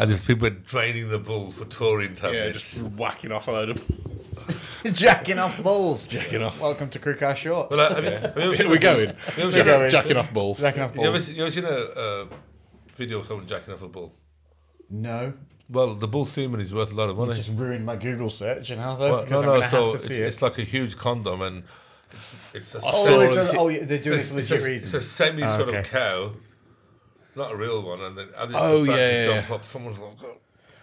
and there's people draining the bull for touring taurine Yeah, tablets. just whacking off a load of. Jacking off balls. Jacking off. Welcome to Crew Car Shorts. well, uh, have you, have you ever seen We're a- going. you ever We're seen a- going. Jacking off balls. Jacking off You ever, balls. seen, you ever seen a uh, video of someone jacking off a bull? No. Well, the bull semen is worth a lot of money. Just ruined my Google search you know, though. Well, because no, I'm no. going to So have to it's, see it. it's like a huge condom, and it's, it's a Oh, semi- it's a- oh, yeah, they're doing it for it's, a, reasons. it's a semi Oh, sort okay. of cow, not a real one, and then and it's Oh, about yeah, yeah, jump yeah. up. Someone's like, oh,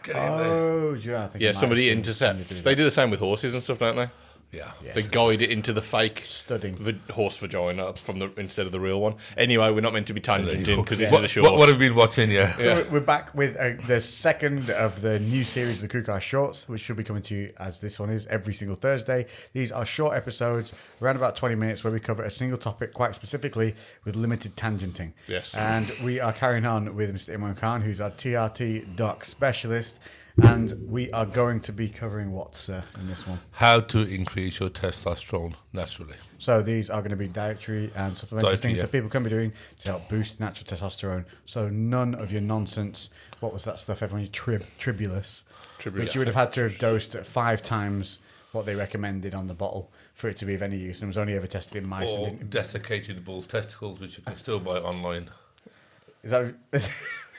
get in oh, there. Oh, do you know, I think Yeah, might somebody intercepts. somebody do They that. do the same with horses and stuff, don't they? Yeah. They guide it into the fake Studding. va- horse vagina from the instead of the real one. Anyway, we're not meant to be tangenting because this What, is a what, short. what have you been watching? Yeah. So we're- we're back with uh, the second of the new series of the Crew Car Shorts, which should be coming to you as this one is every single Thursday. These are short episodes, around about 20 minutes, where we cover a single topic quite specifically with limited tangenting. Yes. And we are carrying on with Mr. Imran Khan, who's our TRT doc specialist. And we are going to be covering what, sir, in this one? How to increase your testosterone naturally. So these are going to be dietary and supplementary Dietary, things yeah. that people can be doing to help boost natural testosterone. So none of your nonsense. What was that stuff? Everyone, trib, tribulus, Tribulus, which you would have had to have dosed at five times what they recommended on the bottle for it to be of any use, and was only ever tested in mice. Or And didn't, desiccated bull's testicles, which you can still buy online. is that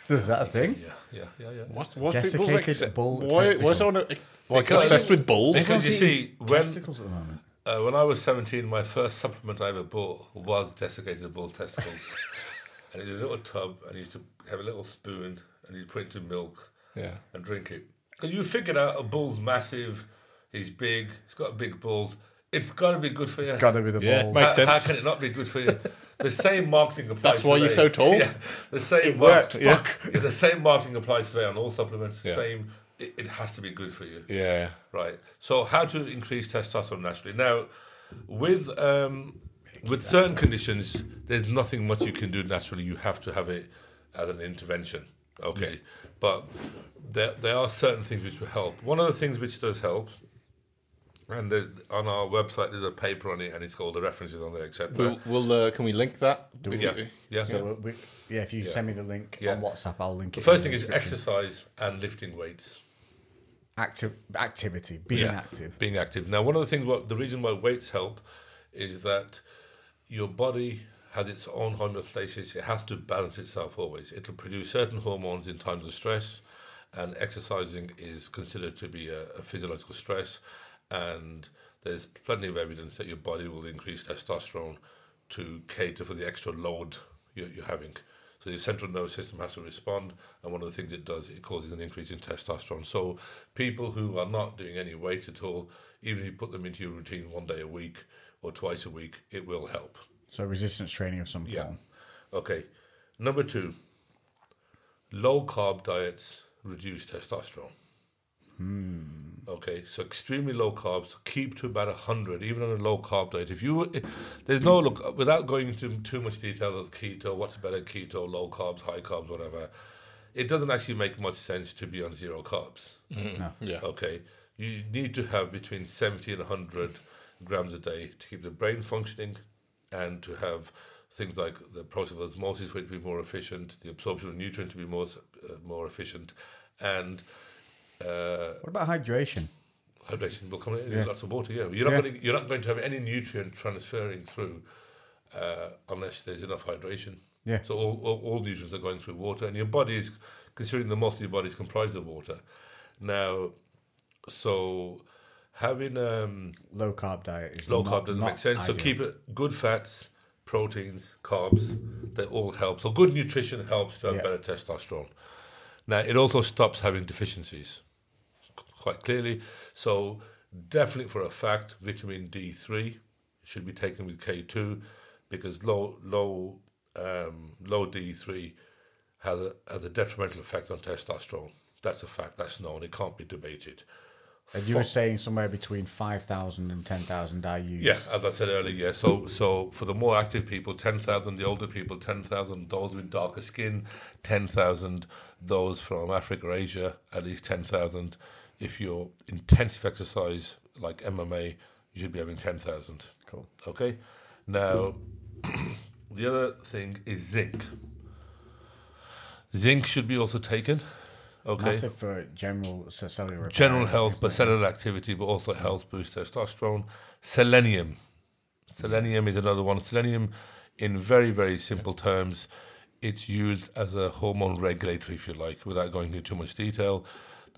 is that a thing? Yeah, yeah, yeah, yeah. What's, what's Desiccated people's ex- bull Why, why testicle. is someone uh, like Because- obsessed with bulls? Because you see, when testicles at the moment. uh, when I was 17, my first supplement I ever bought was desiccated bull testicles. and it was a little tub, and you used to have a little spoon, and you put it into milk Yeah. and drink it. Because you figured out a bull's massive, he's big, he's got big balls. It's got to be good for you. It's Got to be the Yeah, ball. Makes how, how can it not be good for you? The same marketing applies. That's why you're today. so tall? Yeah, the same. It worked, mark- yeah. yeah, the same marketing applies today on all supplements. Yeah. Same. It, it has to be good for you, Yeah. right? So, how to increase testosterone naturally? Now, with um, with certain conditions, there's nothing much you can do naturally. You have to have it as an intervention. Okay, but there there are certain things which will help. One of the things which does help. And there's- on our website, there's a paper on it, and it's called the references on there, etc. We'll, we'll uh, can we link that? Yeah, yeah. So we, yeah, if you send me the link Yeah. on WhatsApp, I'll link it. The it. first in thing is exercise and lifting weights. Active activity, being Yeah, active. Being active. Now, one of the things, what the reason why weights help is that your body has its own homeostasis. It has to balance itself always. It'll produce certain hormones in times of stress, and exercising is considered to be a, a physiological stress. And there's plenty of evidence that your body will increase testosterone to cater for the extra load you're, you're having. So your central nervous system has to respond, and one of the things it does, it causes an increase in testosterone. So people who are not doing any weight at all, even if you put them into your routine one day a week or twice a week, it will help. So resistance training of some Yeah. form. Okay. Number two, low carb diets reduce testosterone. Hmm. Okay, so extremely low carbs. Keep to about hundred, even on a low carb diet. If you, if, there's no look without going into too much detail of keto. What's better, keto, low carbs, high carbs, whatever. It doesn't actually make much sense to be on zero carbs. No. Yeah. Okay, you need to have between 70 and 100 grams a day to keep the brain functioning and to have things like the process of osmosis for it to be more efficient, the absorption of nutrients to be more, uh, more efficient, and uh, What about hydration? hydration will come in Yeah. lots of water. Yeah, you're not Yeah. going to, you're not going to have any nutrient transferring through uh, unless there's enough hydration. Yeah. So all, all, all nutrients are going through water, and your body is considering the most of your body is comprised of water. Now, so having um, Low carb diet is low not- carb doesn't make sense. So keep it good fats, proteins, carbs. They all help. So good nutrition helps to have Yeah. better testosterone. Now it also stops having deficiencies quite clearly. So definitely for a fact, vitamin D three should be taken with K two because low low um, low D three has a has a detrimental effect on testosterone. That's a fact. That's known. It can't be debated. And you were saying somewhere between 5,000 and 10,000 IUs. Yeah, as I said earlier, yeah. So, so for the more active people, ten thousand. The older people, ten thousand. Those with darker skin, ten thousand. Those from Africa, Asia, at least ten thousand. If you're intensive exercise like MMA, you should be having ten thousand. Cool. Okay. Now, the other thing is zinc. Zinc should be also taken. Okay. Massive for general c- cellular repair. General health, but cellular activity, but also health boost testosterone. Selenium. Selenium is another one. Selenium, in very, very simple terms, it's used as a hormone regulator, if you like, without going into too much detail.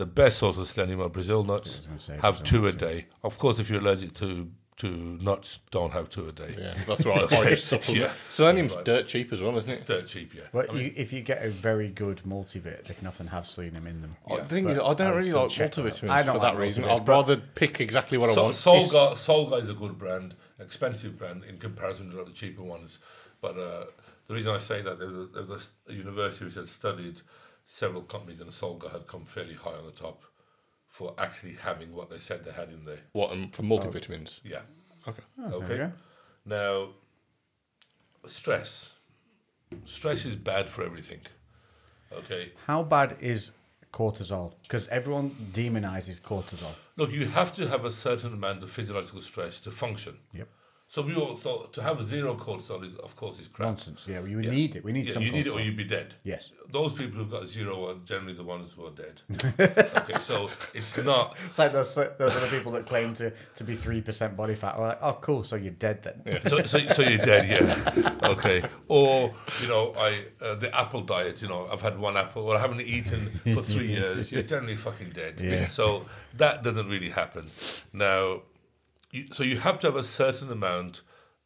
The best source of selenium are Brazil nuts. say Have Brazil two a nuts, day. Of course, if you're allergic to, to nuts, don't have two a day. Yeah, that's right. I just supplement. Yeah. Selenium's dirt cheap as well, isn't it? Dirt cheap, yeah. But you, if you get a very good multivit, they can often have selenium in them. I think but I I don't would really like check multivitamins I don't for like that reason. I'd rather pick exactly what I want. Solgar, Solgar is a good brand, expensive brand in comparison to the cheaper ones. But uh, the reason I say that there was, a, there was a university which had studied several companies, and Solgar had come fairly high on the top for actually having what they said they had in there. What um, for multivitamins? Yeah. Okay. there Okay. Now, stress. Stress is bad for everything. Okay. How bad is cortisol? Because everyone demonizes cortisol. Look, you have to have a certain amount of physiological stress to function. Yep. So we all also to have zero cortisol is, of course, is crap. Nonsense. Yeah, we Yeah. need it. We need Yeah, some you need it or you'd be dead. Yes. Those people who've got zero are generally the ones who are dead. okay, so it's not. It's like those those the people that claim to, to be three percent body fat. Like, oh, cool. So you're dead then. So, so, so you're dead, yeah. Okay. Or you know, I uh, the apple diet. You know, I've had one apple, or I haven't eaten for three years. You're generally fucking dead. Yeah. So that doesn't really happen. Now, you, so you have to have a certain amount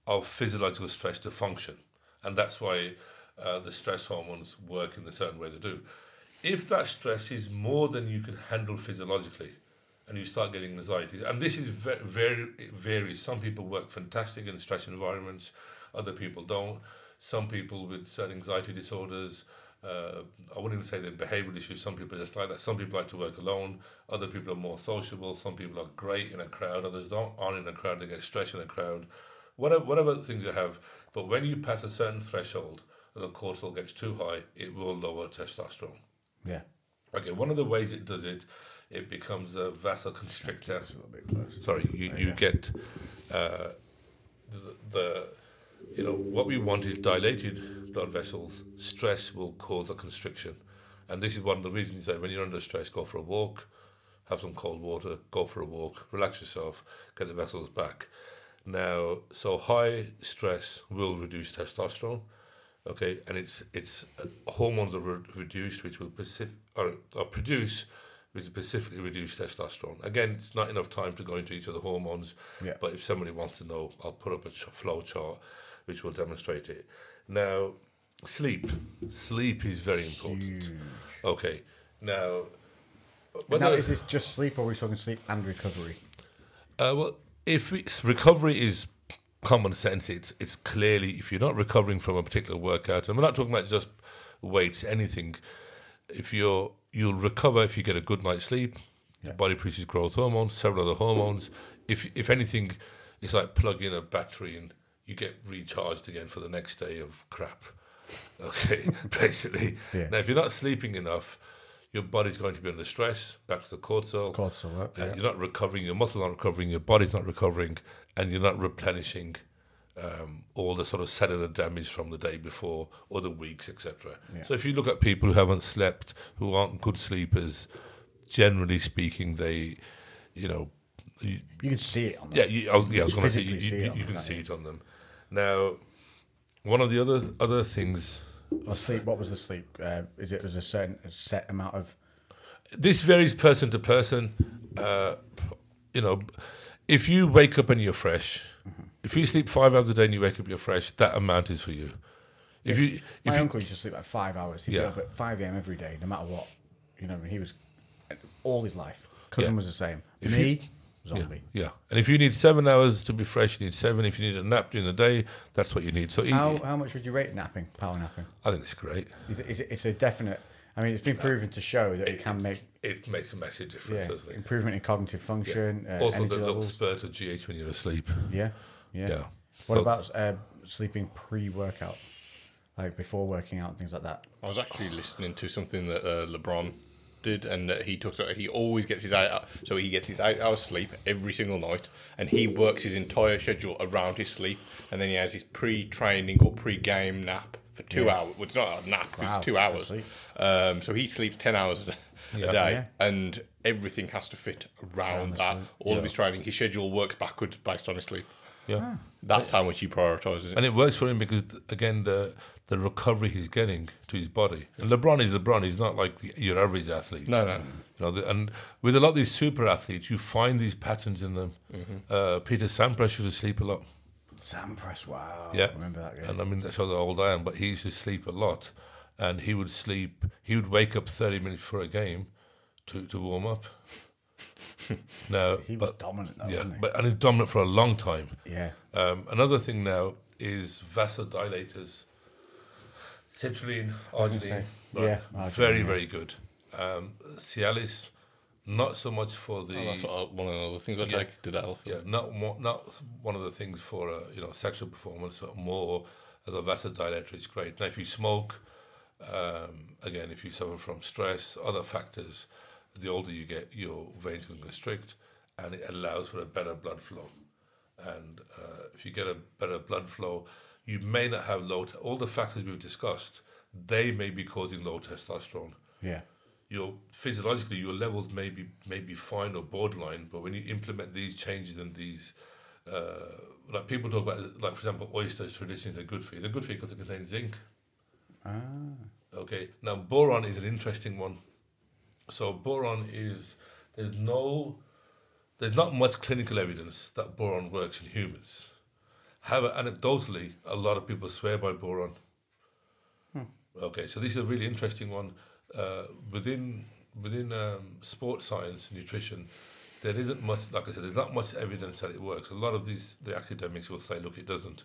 of physiological stress to function, and that's why uh, the stress hormones work in the certain way they do. If that stress is more than you can handle physiologically, and you start getting anxiety, and this is very, very varies. Some people work fantastic in stress environments, other people don't. Some people with certain anxiety disorders. Uh, I wouldn't even say they're behavioral issues. Some people are just like that. Some people like to work alone. Other people are more sociable. Some people are great in a crowd. Others don't aren't in a crowd. They get stressed in a crowd. Whatever, whatever things you have. But when you pass a certain threshold and the cortisol gets too high, it will lower testosterone. Yeah. Okay, one of the ways it does it, it becomes a vasoconstrictor. It's a bit. Sorry, you, you get uh, the, the, you know, what we want is dilated blood vessels. Stress will cause a constriction. And this is one of the reasons that when you're under stress, go for a walk, have some cold water, go for a walk, relax yourself, get the vessels back. Now, so high stress will reduce testosterone, okay, and it's it's uh, hormones are re- reduced, which will specific, or, or produce, which specifically reduce testosterone. Again, it's not enough time to go into each of the hormones, Yeah. but if somebody wants to know, I'll put up a ch- flow chart which will demonstrate it. Now, sleep, sleep is very important. Okay, now. now, is this just sleep, or are we talking sleep and recovery? uh, well, if it's, recovery is common sense, it's it's clearly if you're not recovering from a particular workout, and we're not talking about just weights, anything. If you're you'll recover if you get a good night's sleep. Your body produces growth hormones, several other hormones. If if anything, it's like plugging a battery and you get recharged again for the next day of crap. Okay, basically. Yeah. Now, if you're not sleeping enough, your body's going to be under stress. Back to the cortisol. Cortisol, right? Yeah. you're not recovering, your muscles aren't recovering, your body's not recovering, and you're not replenishing um, all the sort of cellular damage from the day before or the weeks, etc. Yeah. So if you look at people who haven't slept, who aren't good sleepers, generally speaking, they, you know, you, You can see it on them. yeah, you, oh, yeah, I was going to say you, you, you can can't see you? it on them. Now, one of the other other things Or sleep. What was the sleep? Uh, is it was a certain a set amount of? this varies person to person. Uh, you know, if you wake up and you're fresh, if you sleep five hours a day and you wake up you're fresh, that amount is for you. If you, if My you, uncle used to sleep like five hours. He'd Yeah. be up at five a.m. every day, no matter what. You know, he was all his life. Cousin Yeah. was the same. If Me, you- zombie. yeah, and if you need seven hours to be fresh, you need seven. If you need a nap during the day, that's what you need. So e- How how much would you rate napping? Power napping? I think it's great. Is it, is it, it's a definite. I mean, it's been proven to show that it, It- can make It makes a massive difference, yeah, doesn't it? improvement in cognitive function, uh, also, energy the little levels. spurt of GH when you're asleep. Yeah, yeah. Yeah. What So- about uh, sleeping pre-workout, like before working out and things like that? I was actually listening to something that uh, LeBron did, and uh, he talks about he always gets his eight hours, so he gets his eight hours sleep every single night, and he works his entire schedule around his sleep, and then he has his pre-training or pre-game nap for two Yeah. hours. Well, it's not a nap; Wow, it's two hours. Um, so he sleeps ten hours. a day. Yeah. a day, Yeah. and everything has to fit around that. All of his training, his schedule works backwards based on his sleep. Yeah. That's how much he prioritizes it. And it works for him because again the the recovery he's getting to his body. And LeBron is LeBron. He's not like the, your average athlete. No, no. You know, the, and with a lot of these super athletes, you find these patterns in them. Uh, Peter Sampras used to sleep a lot. Sampras, wow. Yeah, I Remember that game? And I mean, that's how old I am. But he used to sleep a lot, and he would sleep. He would wake up thirty minutes for a game to, to warm up. now, he was but, dominant, though, yeah, wasn't he? but and he's dominant for a long time. yeah. Um, another thing now is vasodilators. Citrulline, arginine, say, right, yeah, arginine, very yeah. very good. Um, Cialis, not so much for the Oh, that's what I, one of the things I Yeah. take to Dell. yeah, not mo- not one of the things for uh, you know sexual performance, but more as a vasodilator. It's great. Now, if you smoke, um, again, if you suffer from stress, other factors, the older you get, your veins can constrict, and it allows for a better blood flow. And uh, if you get a better blood flow, you may not have low. T- all the factors we've discussed, they may be causing low testosterone Yeah. your physiologically your levels may be may be fine or borderline, but when you implement these changes and these, uh, like people talk about, like for example, oysters traditionally they're good for you. They're good for you because they contain zinc. Ah. Okay, now boron is an interesting one. So boron is there's no there's not much clinical evidence that boron works in humans. However, anecdotally, a lot of people swear by boron. Okay, so this is a really interesting one. Uh, within within um, sports science, nutrition, there isn't much. Like I said, there's not much evidence that it works. A lot of these the academics will say, look, it doesn't.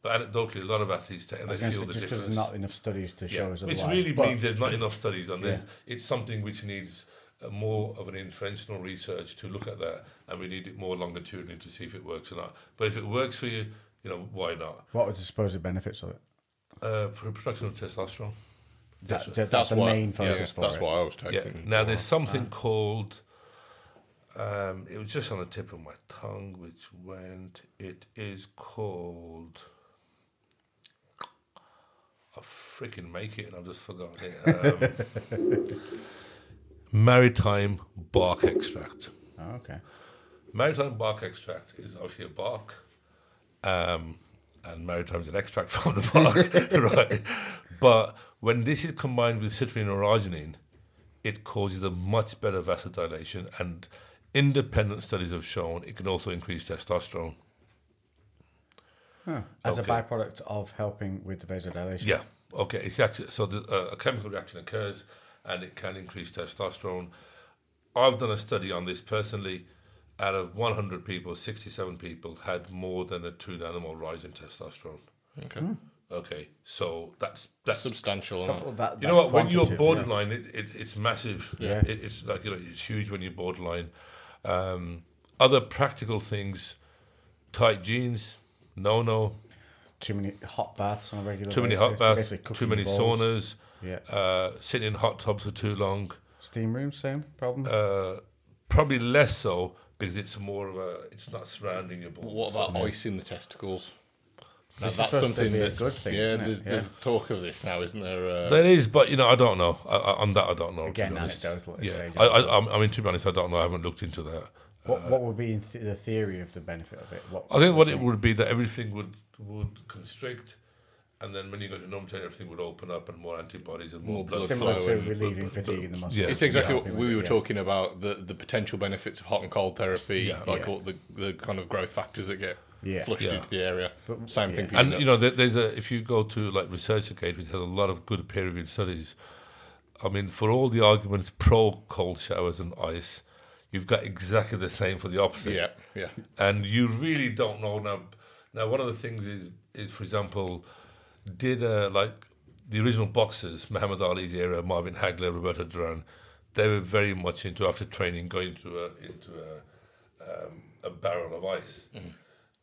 But anecdotally, a lot of athletes take and they was going to feel the just difference. there's not enough studies to show us Which otherwise. really but- means there's not enough studies on this. Yeah. It's something which needs uh, more of an interventional research to look at that, and we need it more longitudinally to see if it works or not. But if it works for you, you know why not? What are the supposed benefits of it? Uh, for production of testosterone. That, That's- that- that's, the what, main yeah, focus for That's it. what I was Yeah. taking. Now there's something called. Um, it was just on the tip of my tongue, which went. It is called. I freaking make it, and I've just forgotten it. Um, maritime bark extract. Oh, okay. Maritime bark extract is obviously a bark, um, and maritime is an extract from the bark, right? But when this is combined with citrulline or arginine, it causes a much better vasodilation, and independent studies have shown it can also increase testosterone. Huh. As Okay. a byproduct of helping with the vasodilation. Yeah. Okay. It's actually so the, uh, a chemical reaction occurs, and it can increase testosterone. I've done a study on this personally. Out of 100 people, 67 people had more than a two nanomole rise in testosterone. Okay. Okay, so that's that's Substantial. Well, amount. that- you know what when you're quantitative, yeah. borderline, it, it it's massive. Yeah. it, it's like you know it's huge when you're borderline. Um, other practical things, tight jeans, no no, Too many hot baths on a regular too many basis. hot baths, basically too many balls. saunas, Yeah. uh, sitting in hot tubs for too long. Steam rooms, same problem. Uh, probably less so because it's more of a it's not surrounding your balls. What about ice in the testicles? Now, that's something be a that's good thing, Yeah, isn't it? there's, Yeah. there's talk of this now, isn't there? Uh, There is, but you know, I don't know. I, I, on that, I don't know. to Again, be honest. anecdotal at this Yeah, I, I, I'm- I mean, to be honest, I don't know. I haven't looked into that. what what would be the theory of the benefit of it? What, I think what it would be that everything would would constrict, and then when you go to numbate, everything would open up and more antibodies and more, More blood blood similar flow. to and- relieving but- but- fatigue in the muscles. yeah. It's exactly Helping what we were yeah. talking about the, the potential benefits of hot and cold therapy, Yeah. like Yeah. all the, the kind of growth factors that get Yeah. flushed Yeah. into the area. But- Same thing yeah. for And your you know, there, there's a if you go to like ResearchGate, which has a lot of good peer-reviewed studies. I mean, for all the arguments pro cold showers and ice, you've got exactly the same for the opposite. yeah, yeah. and you really don't know now. Now, one of the things is, is for example, did uh, like the original boxers, Muhammad Ali's era, Marvin Hagler, Roberto Duran, they were very much into after training going into a into a, um, a barrel of ice.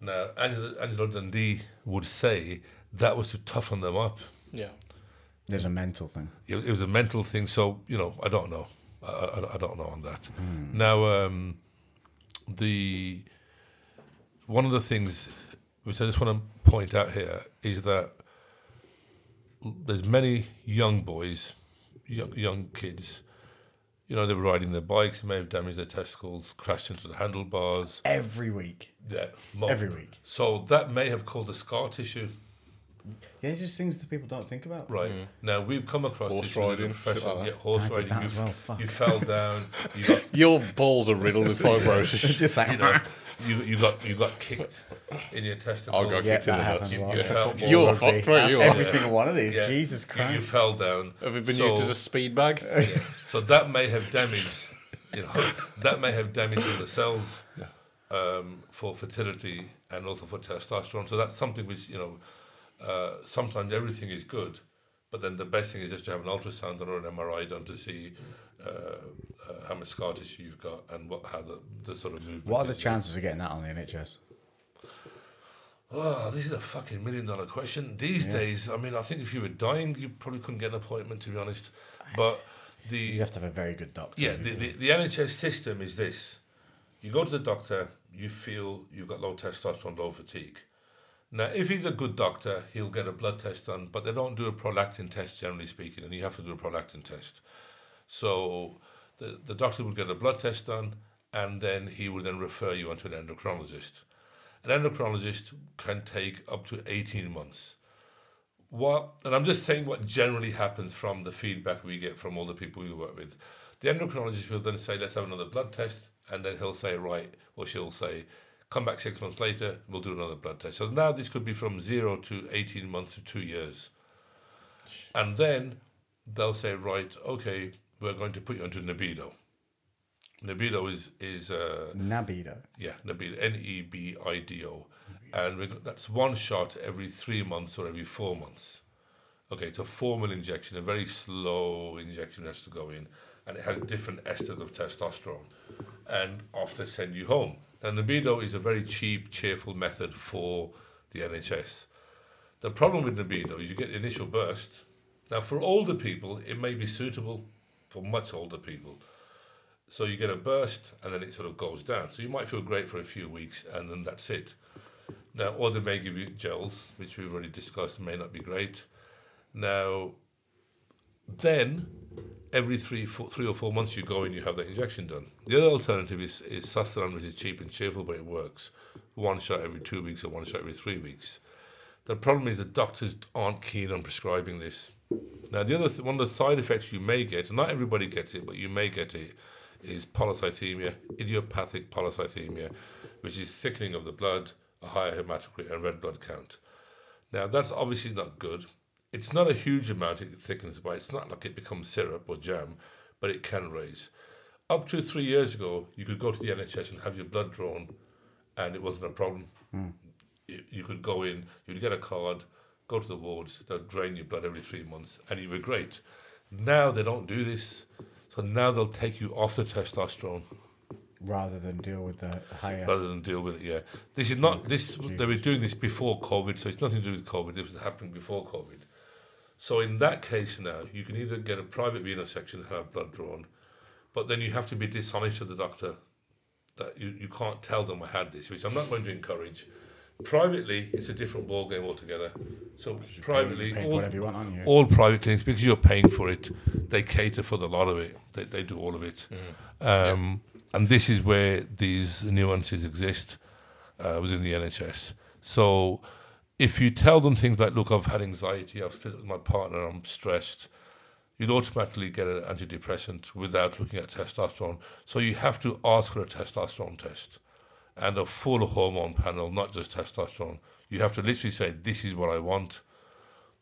Now, Angelo, Angelo Dundee would say that was to toughen them up. Yeah. There's a mental thing. It, it was a mental thing. So you know, I don't know. I, I, I don't know on that. Now, um, the one of the things which I just want to point out here is that there's many young boys, young, young kids, You know, they were riding their bikes, may have damaged their testicles, crashed into the handlebars. Every week. Yeah, mo- Every week. So that may have caused a scar tissue. Yeah, it's just things that people don't think about. Right. Mm-hmm. Now we've come across Horse this a riding, professional. like yeah, horse I did riding. You, well, you fell down. You got Your balls are riddled with fibrosis. just like, you know, you, you got you got kicked in your testicles. I'll go yeah, kicked in the nuts. a lot. You For fell- football, You're fucked, right, you Every are. single one of these. Yeah. Jesus You, Christ. you fell down. Have you been So- used as a speed bag? So that may have damaged, you know, that may have damaged the cells um, for fertility and also for testosterone. So that's something which, you know, uh, sometimes everything is good, but then the best thing is just to have an ultrasound or an MRI done to see uh, uh, how much scar tissue you've got and what how the, the sort of movement. What are the is. chances of getting that on the NHS? Oh, this is a fucking million dollar question. These days, I mean, I think if you were dying, you probably couldn't get an appointment, to be honest. But the You have to have a very good doctor. Yeah, the, the, the NHS system is this. You go to the doctor, you feel you've got low testosterone, low fatigue. Now, if he's a good doctor, he'll get a blood test done, but they don't do a prolactin test, generally speaking, and you have to do a prolactin test. So the, the doctor will get a blood test done, and then he will then refer you onto an endocrinologist. An endocrinologist can take up to 18 months. What, and I'm just saying what generally happens from the feedback we get from all the people we work with. The endocrinologist will then say, let's have another blood test. And then he'll say, right, or she'll say, come back six months later, we'll do another blood test. So now this could be from zero to 18 months to two years. And then they'll say, right, okay, we're going to put you onto Nebido. Nebido is, is uh, Nabido. yeah, Nebido, N E B I D O, and that's one shot every three months or every four months. Okay, it's a formal injection, a very slow injection has to go in, and it has different esters of testosterone, and off they send you home. Now, Nebido is a very cheap, cheerful method for the NHS. The problem with Nebido is you get the initial burst. Now, for older people, it may be suitable for much older people. So you get a burst and then it sort of goes down. So you might feel great for a few weeks and then that's it. Now, or they may give you gels, which we've already discussed, may not be great. Now, then every three, four, three or four months you go and you have that injection done. The other alternative is, is which is cheap and cheerful, but it works. One shot every two weeks or one shot every three weeks. The problem is the doctors aren't keen on prescribing this. Now, the other th- one of the side effects you may get, and not everybody gets it, but you may get it, is polycythemia, idiopathic polycythemia, which is thickening of the blood, a higher hematocrit, and red blood count. Now, that's obviously not good. It's not a huge amount it thickens by. It's not like it becomes syrup or jam, but it can raise. Up to three years ago, you could go to the NHS and have your blood drawn, and it wasn't a problem. Hmm. You, you could go in, you'd get a card, go to the wards, they'll drain your blood every three months, and you were great. Now they don't do this, so now they'll take you off the testosterone rather than deal with the higher. rather than deal with it. Yeah, this is not this. They were doing this before COVID, so it's nothing to do with COVID. It was happening before COVID. So in that case, now you can either get a private venesection and have blood drawn, but then you have to be dishonest to the doctor that you, you can't tell them I had this, which I'm not going to encourage. Privately, it's a different ball game altogether. So privately, pay for all, want, you? all private clinics because you're paying for it, they cater for the lot of it. They they do all of it, um, and this is where these nuances exist uh, within the NHS. So, if you tell them things like, "Look, I've had anxiety, I've split up with my partner, I'm stressed," you'd automatically get an antidepressant without looking at testosterone. So you have to ask for a testosterone test and a full hormone panel, not just testosterone. You have to literally say, "This is what I want."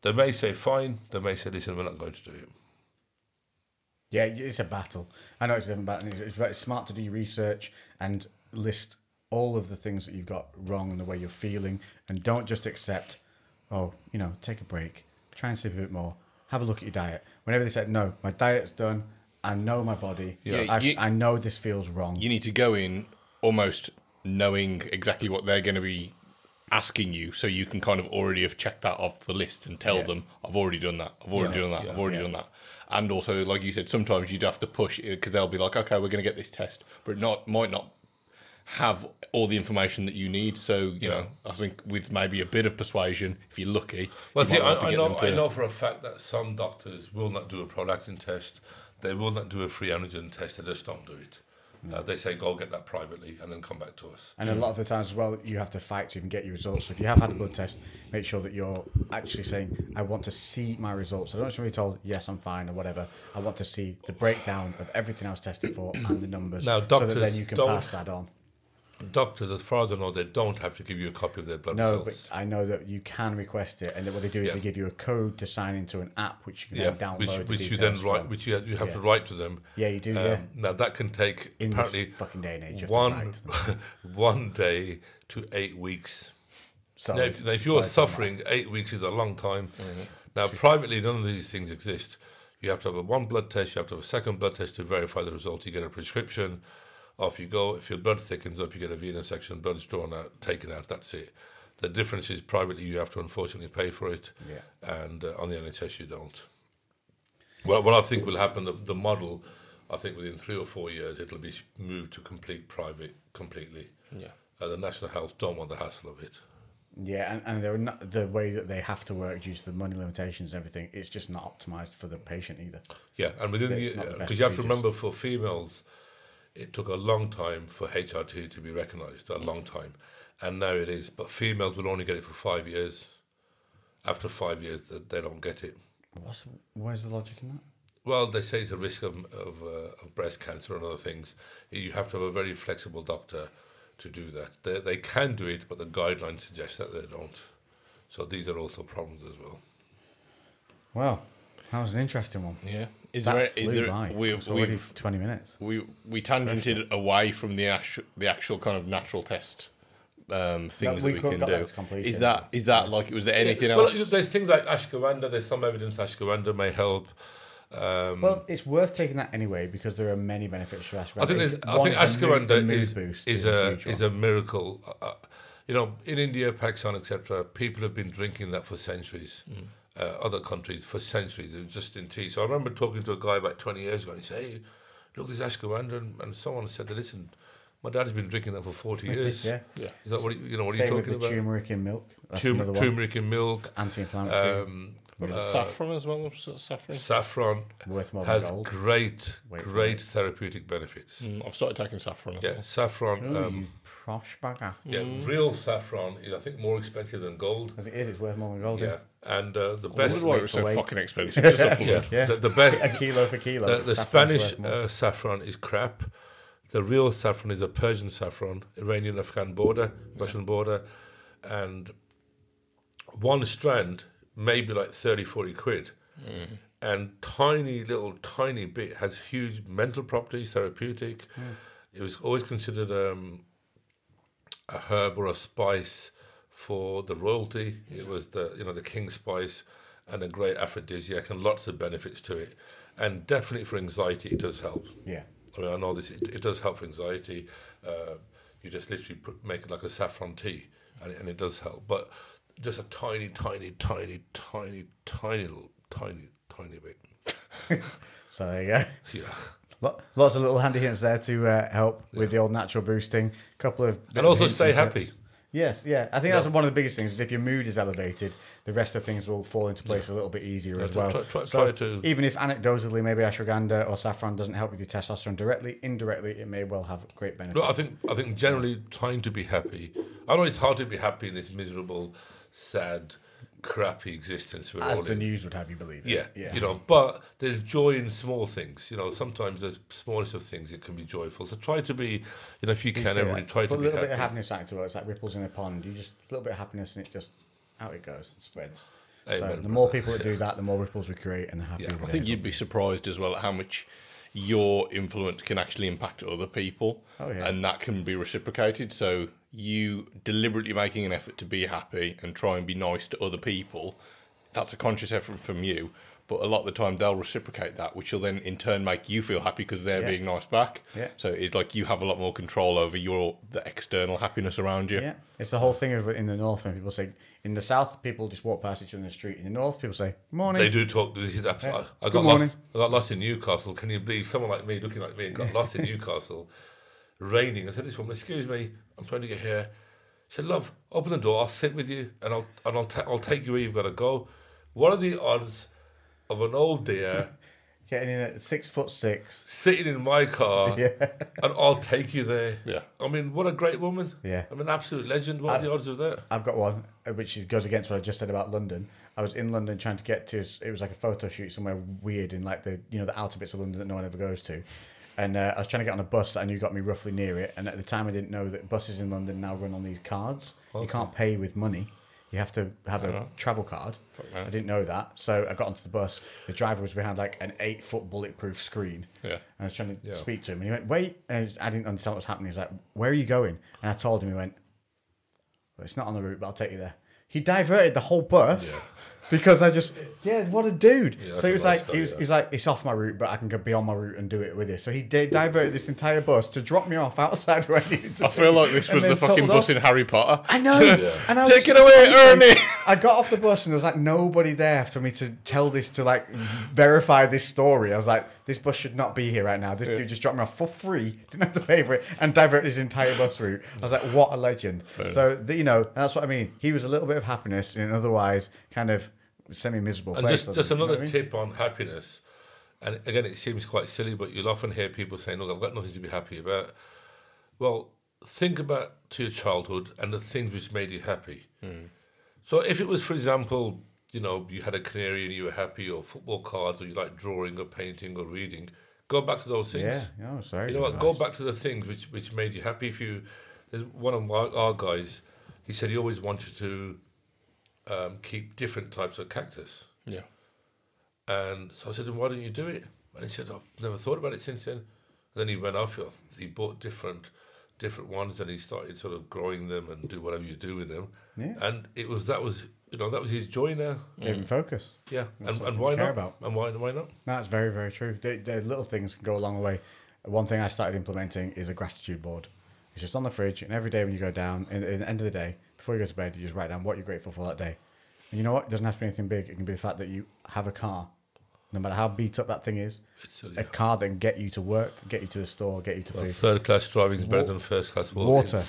They may say fine. They may say, "Listen, we're not going to do it." Yeah, it's a battle. I know it's a different battle. It's, it's very smart to do your research and list all of the things that you've got wrong and the way you're feeling, and don't just accept. Oh, you know, take a break, try and sleep a bit more, have a look at your diet. Whenever they said no, my diet's done. I know my body. Yeah, you- I know this feels wrong. you need to go in almost knowing exactly what they're going to be asking you, so you can kind of already have checked that off the list and tell Yeah. them, "I've already done that. I've already Yeah, done that. yeah, I've already done that." And also, like you said, sometimes you'd have to push because they'll be like, "Okay, we're going to get this test," but it not might not have all the information that you need. So you know, I think with maybe a bit of persuasion, if you're lucky, Well, you see, might have to I, I know to- I know for a fact that some doctors will not do a prolactin test. they will not do a free antigen test. They just don't do it. Uh, they say go get that privately and then come back to us. And a lot of the times as well, you have to fight to even get your results. So if you have had a blood test, make sure that you're actually saying, I want to see my results. I don't want to be told, yes, I'm fine or whatever. I want to see the breakdown of everything I was tested for and the numbers. Now, so that then you can pass that on. Doctors, as far as I know, they don't have to give you a copy of their blood No, results. but I know that you can request it. And then what they do is Yeah. they give you a code to sign into an app, which you can yeah, then download. which, the which you then write, from. which you, you have Yeah. to write to them. Yeah, you do, Um, yeah. Now that can take In apparently this fucking day and age, you have to one one day to eight weeks. So, Now, if, now, if you're suffering, eight weeks is a long time. Now, privately, none of these things exist. You have to have a one blood test. You have to have a second blood test to verify the result. You get a prescription. Off you go. If your blood thickens up, you get a venous section. Blood's drawn out, taken out. That's it. The difference is privately, you have to unfortunately pay for it, Yeah. and uh, on the NHS, you don't. Well, what I think will happen, the, the model, I think within three or four years, it'll be moved to complete private completely. Yeah. Uh, the National Health don't want the hassle of it. Yeah, and, and they're not the way that they have to work due to the money limitations and everything. It's just not optimized for the patient either. Yeah, and within It's the not the because you have to remember for females, it took a long time for HRT to be recognised, a long time, and now it is. But females will only get it for five years. After five years, th- they don't get it. What's where's the logic in that? Well, they say it's a risk of of, uh, of breast cancer and other things. You have to have a very flexible doctor to do that. They, they can do it, but the guidelines suggest that they don't. So these are also problems as well. Well, that was an interesting one. Yeah. Is that there? flew Is there? by. We, It's already we've twenty minutes. we we tangented away from the actual the actual kind of natural test um, things we that we can got do. to completion. Is that is that like was there anything well, else? there's things like ashwagandha. There's some evidence ashwagandha may help. Um, Well, it's worth taking that anyway because there are many benefits for ashwagandha. I think I think is a mood- a ashwagandha mood is, boost is a huge is one. a miracle. Uh, uh, you know, in India, Pakistan, etc., people have been drinking that for centuries. Uh, other countries for centuries, it was just in tea. So I remember talking to a guy about 20 years ago, and he said, "Hey, look, this ashwagandha," and, and someone said, "Listen, my dad's been drinking that for 40 years." yeah. yeah. Is that what you, you know? What are Same you with talking the about? turmeric in milk. That's Tum- turmeric in milk. Anti-inflammatory. Um, uh, saffron as well. Saffron. saffron worth more than has gold. great, Wait great therapeutic benefits. Mm, I've started taking saffron as Yeah, well. saffron. Ooh, um, prosh bagger. Yeah, real saffron is I think more expensive than gold. As it is, it's worth more than gold. Yeah, and uh, the I best. wonder why it was so fucking expensive to supplement. Yeah, the, the A kilo for kilo. The, the Spanish uh, saffron is crap. The real saffron is a Persian saffron, Iranian-Afghan border, Russian border, and one strand maybe like 30, 40 quid. And tiny little tiny bit has huge mental properties, therapeutic. It was always considered um, a herb or a spice for the royalty. It was the you know the king spice and a great aphrodisiac and lots of benefits to it. And definitely for anxiety, it does help. yeah. I mean, I know this. It, it does help for anxiety. Uh, you just literally put, make it like a saffron tea, and it, and it does help. But just a tiny, tiny, tiny, tiny, tiny, little, tiny, tiny bit. So there you go. Yeah. Lots of little handy hints there to uh, help with the old natural boosting. A couple of And also stay and happy. Yes, yeah. I think that's one of the biggest things. Is if your mood is elevated, the rest of things will fall into place a little bit easier as well. try- try- so try to- even if anecdotally maybe ashwagandha or saffron doesn't help with your testosterone directly, indirectly it may well have great benefits. No, I think I think generally trying to be happy. I know it's hard to be happy in this miserable, sad, crappy existence we're as all the in. news would have you believe. Yeah, yeah. you know, but there's joy in small things. You know, sometimes the smallest of things it can be joyful. So try to be, you know, if you You can, say everybody that. try Put to a be little happy. bit of happiness out into it. It's like ripples in a pond. You just a little bit of happiness and it just out it goes, and spreads. so the more people that do that, the more ripples we create, and the happier. Yeah. we I think you'd be surprised as well at how much your influence can actually impact other people. Oh, yeah. And that can be reciprocated. So you deliberately making an effort to be happy and try and be nice to other people, that's a conscious effort from you. But a lot of the time they'll reciprocate that, which will then in turn make you feel happy because they're Yeah. being nice back. Yeah. So it's like you have a lot more control over your the external happiness around you. Yeah, it's the whole thing of in the north when people say in the south people just walk past each other in the street. In the north, people say morning. They do talk. This is absolutely. Yeah. I Good got morning. lost. I got lost in Newcastle. Can you believe someone like me, looking like me, got lost in Newcastle, raining? I said, "This woman, excuse me, I'm trying to get here." She said, "Love, open the door. I'll sit with you, and I'll and I'll ta- I'll take you where you've got to go." What are the odds of an old deer getting in at six foot six. sitting in my car, Yeah. and I'll take you there. Yeah. I mean, what a great woman. Yeah. I'm an absolute legend. What are the odds of that? I've got one, uh, which goes against what I just said about London. I was in London trying to get to. It was like a photo shoot somewhere weird in like the you know the outer bits of London that no one ever goes to. And uh, I was trying to get on a bus that I knew got me roughly near it. And at the time, I didn't know that buses in London now run on these cards. You can't pay with money. You have to have a travel card. I didn't know that. So I got onto the bus. The driver was behind like an eight foot bulletproof screen. Yeah. And I was trying to Yeah. speak to him. And he went, wait. And I didn't understand what was happening. He was like, where are you going? And I told him, he went, well, it's not on the route, but I'll take you there. He diverted the whole bus because I just, yeah, what a dude. Yeah, so he was like, nice he was, yeah. he was like, it's off my route, but I can go be on my route and do it with you. So he did diverted this entire bus to drop me off outside where I needed to I feel be, like this was the fucking totaled bus off. in Harry Potter. I know. And I Take was- it away, Ernie. I got off the bus and there was like nobody there for me to tell this to like verify this story. I was like, this bus should not be here right now. This dude just dropped me off for free, didn't have to pay for it, and diverted his entire bus route. I was like, what a legend. so the, you know, that's what I mean. He was a little bit of happiness in an otherwise kind of semi-miserable And place. just, just he? You know another I mean? tip on happiness. And again, it seems quite silly, but you'll often hear people saying, Look, I've got nothing to be happy about. Well, think about to your childhood and the things which made you happy. Hmm. So if it was, for example, you know, you had a canary and you were happy, or football cards, or you like drawing or painting or reading, go back to those things. Yeah, oh, sorry. You know what? Go back to the things which, which made you happy. If you, there's one of our, our guys, he said he always wanted to um, keep different types of cactus. Yeah. And so I said, then why don't you do it? And he said, I've never thought about it since then. And then he went off, he bought different different ones and he started sort of growing them and do whatever you do with them. Yeah. And it was, that was, you know, that was his joy now. Gave him mm. focus. Yeah. That's And, and why care not? about. And why, why not? That's very, very true. The, the little things can go a long way. One thing I started implementing is a gratitude board. It's just on the fridge, and every day when you go down, in, in the end of the day, before you go to bed, you just write down what you're grateful for that day. And you know what? It doesn't have to be anything big. It can be the fact that you have a car, no matter how beat up that thing is, a car that can get you to work, get you to the store, get you to Well, food. third class driving is better than first class walking. Water.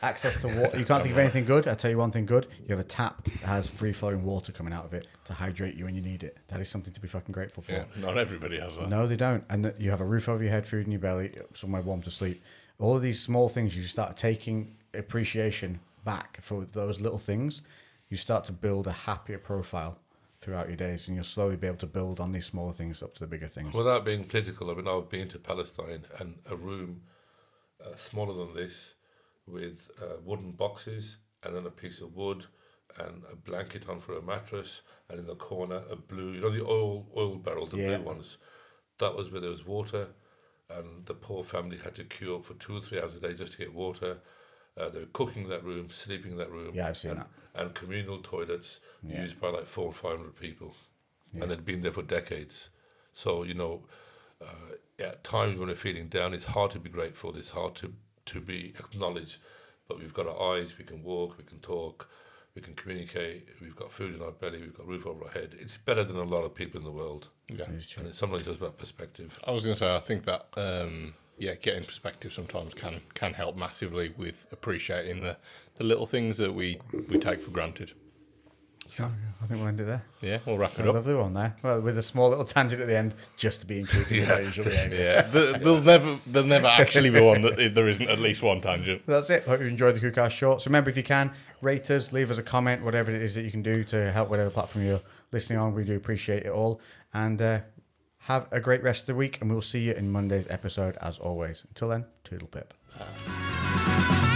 Access to water. You can't think of anything good. I'll tell you one thing good. You have a tap that has free flowing water coming out of it to hydrate you when you need it. That is something to be fucking grateful for. Yeah. Not everybody has that. No, they don't. And you have a roof over your head, food in your belly, somewhere warm to sleep. All of these small things, you start taking appreciation back for those little things. You start to build a happier profile throughout your days, and you'll slowly be able to build on these smaller things up to the bigger things. Without being political, I mean, I've been to Palestine and a room uh, smaller than this with uh, wooden boxes and then a piece of wood and a blanket on for a mattress and in the corner a blue, you know, the oil oil barrels, the Yeah. blue ones. That was where there was water and the poor family had to queue up for two or three hours a day just to get water. Uh, they were cooking in that room, sleeping in that room. Yeah, I've seen and, that. And communal toilets Yeah. used by like four or five hundred people. And they'd been there for decades. So, you know, uh, at times when we're feeling down, it's hard to be grateful. It's hard to, to be acknowledged. But we've got our eyes, we can walk, we can talk, we can communicate, we've got food in our belly, we've got roof over our head. It's better than a lot of people in the world. Yeah. It's true. And it's sometimes just about perspective. I was going to say, I think that um, yeah, getting perspective sometimes can can help massively with appreciating the, the little things that we, we take for granted. Yeah. I think we'll end it there. Yeah, we'll wrap it A up. lovely one there. Well, with a small little tangent at the end, just to be included. Yeah, our usual just-. Yeah, there- there'll never there'll never actually be one that there isn't at least one tangent. That's it. Hope you enjoyed the Cookhouse Shorts. Remember, if you can, rate us, leave us a comment, whatever it is that you can do to help whatever platform you're listening on. We do appreciate it all. And uh, have a great rest of the week, and we'll see you in Monday's episode as always. Until then, toodle pip. Bye.